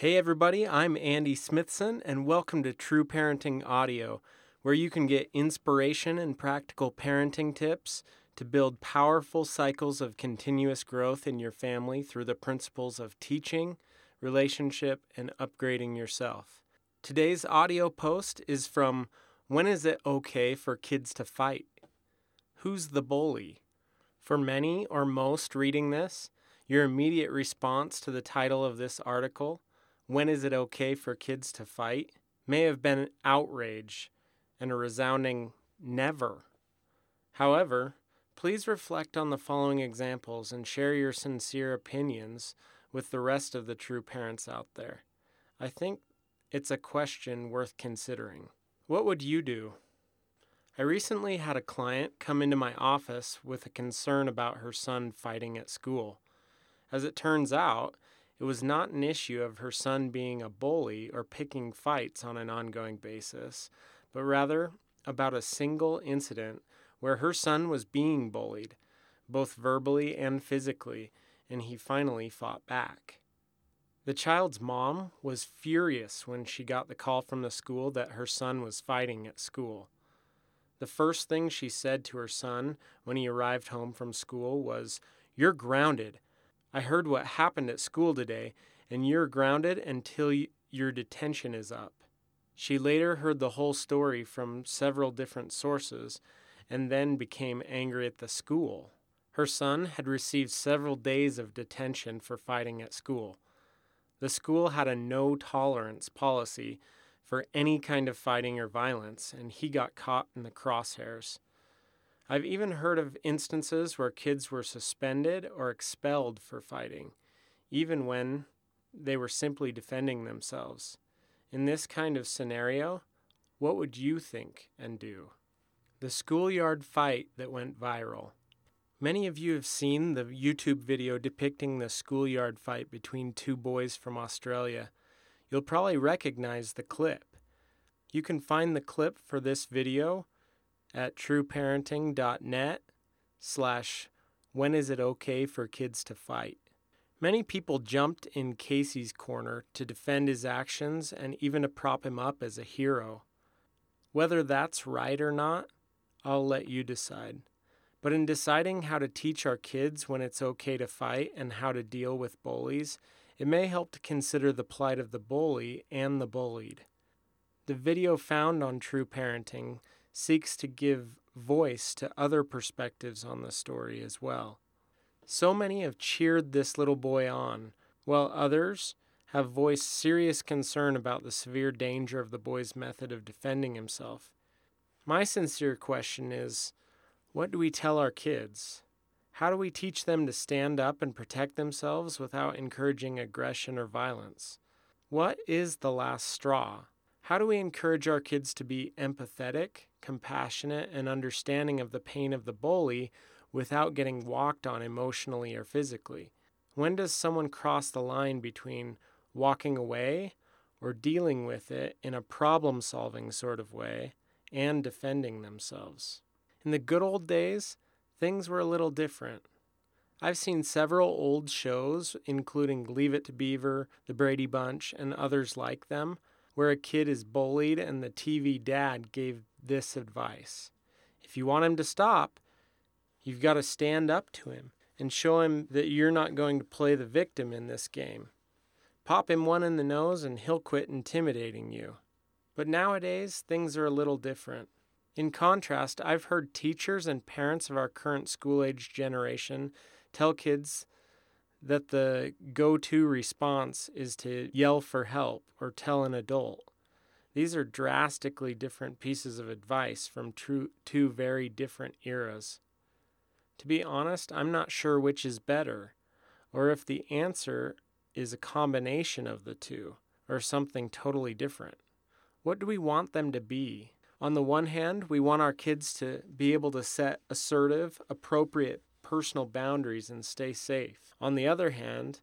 Hey, everybody, I'm Andy Smithson, and welcome to True Parenting Audio, where you can get inspiration and practical parenting tips to build powerful cycles of continuous growth in your family through the principles of teaching, relationship, and upgrading yourself. Today's audio post is from When is it okay for kids to fight? Who's the bully? For many or most reading this, your immediate response to the title of this article when is it okay for kids to fight, may have been an outrage and a resounding never. However, please reflect on the following examples and share your sincere opinions with the rest of the true parents out there. I think it's a question worth considering. What would you do? I recently had a client come into my office with a concern about her son fighting at school. As it turns out, it was not an issue of her son being a bully or picking fights on an ongoing basis, but rather about a single incident where her son was being bullied, both verbally and physically, and he finally fought back. The child's mom was furious when she got the call from the school that her son was fighting at school. The first thing she said to her son when he arrived home from school was, You're grounded. I heard what happened at school today, and you're grounded until your detention is up. She later heard the whole story from several different sources and then became angry at the school. Her son had received several days of detention for fighting at school. The school had a no tolerance policy for any kind of fighting or violence, and he got caught in the crosshairs. I've even heard of instances where kids were suspended or expelled for fighting, even when they were simply defending themselves. In this kind of scenario, what would you think and do? The schoolyard fight that went viral. Many of you have seen the YouTube video depicting the schoolyard fight between two boys from Australia. You'll probably recognize the clip. You can find the clip for this video at trueparenting.net slash when is it okay for kids to fight. Many people jumped in Casey's corner to defend his actions and even to prop him up as a hero. Whether that's right or not, I'll let you decide. But in deciding how to teach our kids when it's okay to fight and how to deal with bullies, it may help to consider the plight of the bully and the bullied. The video found on True Parenting seeks to give voice to other perspectives on the story as well. So many have cheered this little boy on, while others have voiced serious concern about the severe danger of the boy's method of defending himself. My sincere question is what do we tell our kids? How do we teach them to stand up and protect themselves without encouraging aggression or violence? What is the last straw? How do we encourage our kids to be empathetic, compassionate, and understanding of the pain of the bully without getting walked on emotionally or physically? When does someone cross the line between walking away or dealing with it in a problem solving sort of way and defending themselves? In the good old days, things were a little different. I've seen several old shows, including Leave It to Beaver, The Brady Bunch, and others like them, where a kid is bullied and the TV dad gave this advice. If you want him to stop, you've got to stand up to him and show him that you're not going to play the victim in this game. Pop him one in the nose and he'll quit intimidating you. But nowadays, things are a little different. In contrast, I've heard teachers and parents of our current school age generation tell kids that the go to response is to yell for help or tell an adult. These are drastically different pieces of advice from two, very different eras. To be honest, I'm not sure which is better, or if the answer is a combination of the two, or something totally different. What do we want them to be? On the one hand, we want our kids to be able to set assertive, appropriate personal boundaries and stay safe. On the other hand,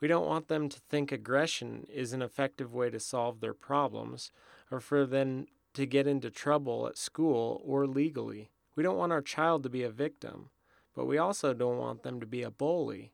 we don't want them to think aggression is an effective way to solve their problems or for them to get into trouble at school or legally. We don't want our child to be a victim, but we also don't want them to be a bully.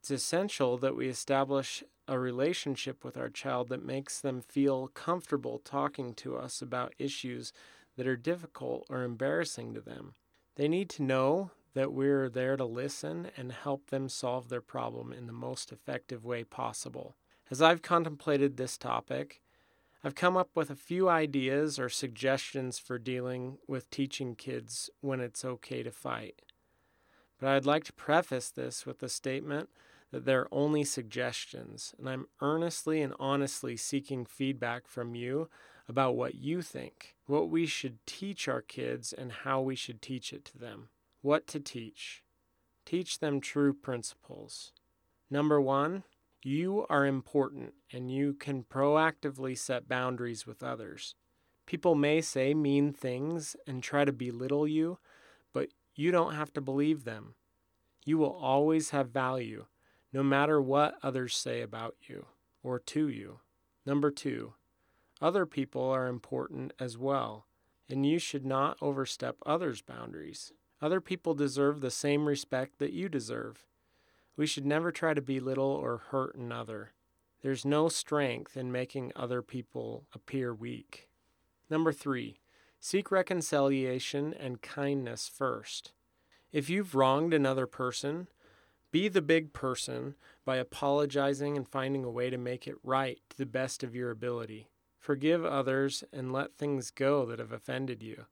It's essential that we establish a relationship with our child that makes them feel comfortable talking to us about issues that are difficult or embarrassing to them. They need to know that we're there to listen and help them solve their problem in the most effective way possible. As I've contemplated this topic, I've come up with a few ideas or suggestions for dealing with teaching kids when it's okay to fight. But I'd like to preface this with the statement that they're only suggestions, and I'm earnestly and honestly seeking feedback from you about what you think, what we should teach our kids, and how we should teach it to them. What to teach? Teach them true principles. Number one, you are important and you can proactively set boundaries with others. People may say mean things and try to belittle you, but you don't have to believe them. You will always have value no matter what others say about you or to you. Number two, other people are important as well, and you should not overstep others' boundaries. Other people deserve the same respect that you deserve. We should never try to belittle or hurt another. There's no strength in making other people appear weak. Number three, seek reconciliation and kindness first. If you've wronged another person, be the big person by apologizing and finding a way to make it right to the best of your ability. Forgive others and let things go that have offended you.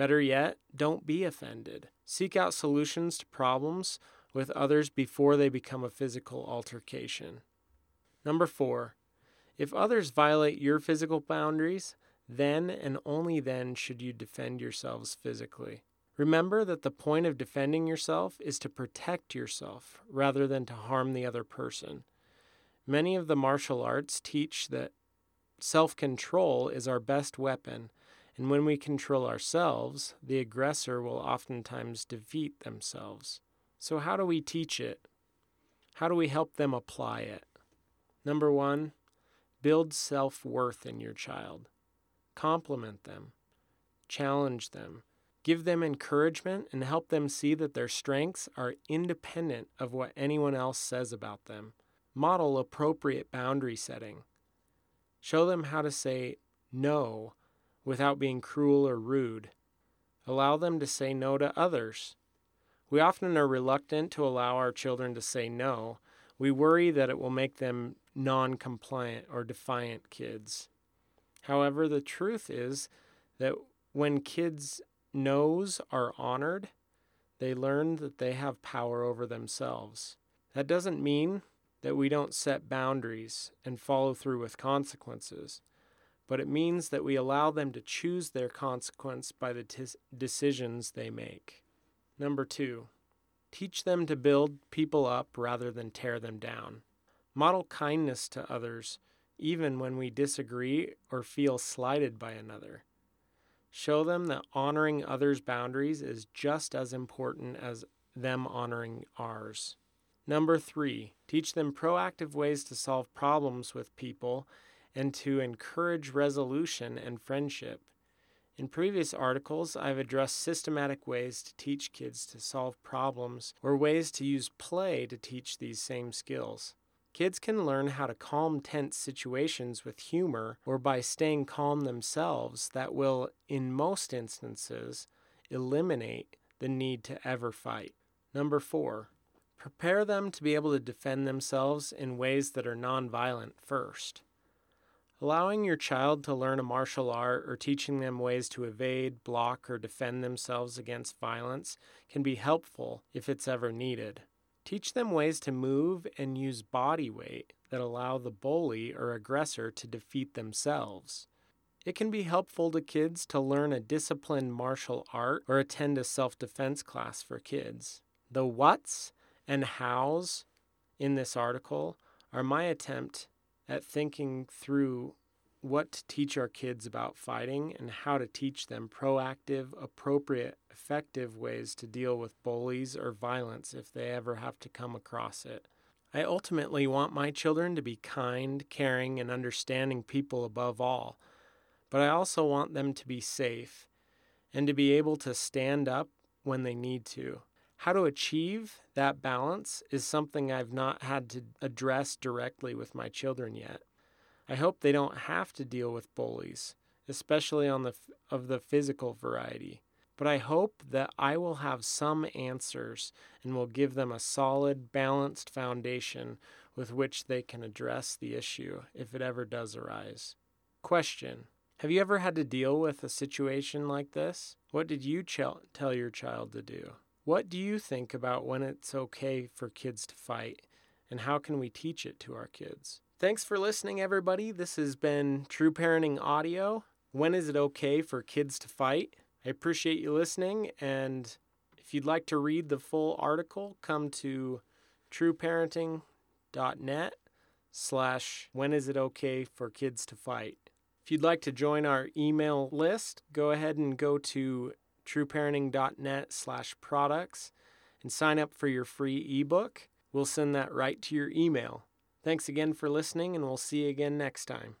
Better yet, don't be offended. Seek out solutions to problems with others before they become a physical altercation. Number four, if others violate your physical boundaries, then and only then should you defend yourselves physically. Remember that the point of defending yourself is to protect yourself rather than to harm the other person. Many of the martial arts teach that self control is our best weapon, and when we control ourselves, the aggressor will oftentimes defeat themselves. So, how do we teach it? How do we help them apply it? Number one, build self worth in your child. Compliment them, challenge them, Give them encouragement and help them see that their strengths are independent of what anyone else says about them. Model appropriate boundary setting. Show them how to say no without being cruel or rude. Allow them to say no to others. We often are reluctant to allow our children to say no. We worry that it will make them non compliant or defiant kids. However, the truth is that when kids no's are honored, they learn that they have power over themselves. That doesn't mean that we don't set boundaries and follow through with consequences, but it means that we allow them to choose their consequence by the t- decisions they make. Number two, teach them to build people up rather than tear them down. Model kindness to others, even when we disagree or feel slighted by another. Show them that honoring others' boundaries is just as important as them honoring ours. Number three, teach them proactive ways to solve problems with people and to encourage resolution and friendship. In previous articles, I've addressed systematic ways to teach kids to solve problems or ways to use play to teach these same skills. Kids can learn how to calm tense situations with humor or by staying calm themselves that will, in most instances, eliminate the need to ever fight. Number four, prepare them to be able to defend themselves in ways that are nonviolent first. Allowing your child to learn a martial art or teaching them ways to evade, block, or defend themselves against violence can be helpful if it's ever needed. Teach them ways to move and use body weight that allow the bully or aggressor to defeat themselves. It can be helpful to kids to learn a disciplined martial art or attend a self defense class for kids. The what's and how's in this article are my attempt at thinking through what to teach our kids about fighting and how to teach them proactive, appropriate, effective ways to deal with bullies or violence if they ever have to come across it. I ultimately want my children to be kind, caring, and understanding people above all, but I also want them to be safe and to be able to stand up when they need to. How to achieve that balance is something I've not had to address directly with my children yet. I hope they don't have to deal with bullies, especially on the of the physical variety. But I hope that I will have some answers and will give them a solid, balanced foundation with which they can address the issue if it ever does arise. Question Have you ever had to deal with a situation like this? What did you ch- tell your child to do? What do you think about when it's okay for kids to fight, and how can we teach it to our kids? Thanks for listening, everybody. This has been True Parenting Audio. When is it okay for kids to fight? I appreciate you listening, and if you'd like to read the full article, come to trueparenting.net slash when is it okay for kids to fight. If you'd like to join our email list, go ahead and go to trueparenting.net slash products and sign up for your free ebook. We'll send that right to your email. Thanks again for listening, and we'll see you again next time.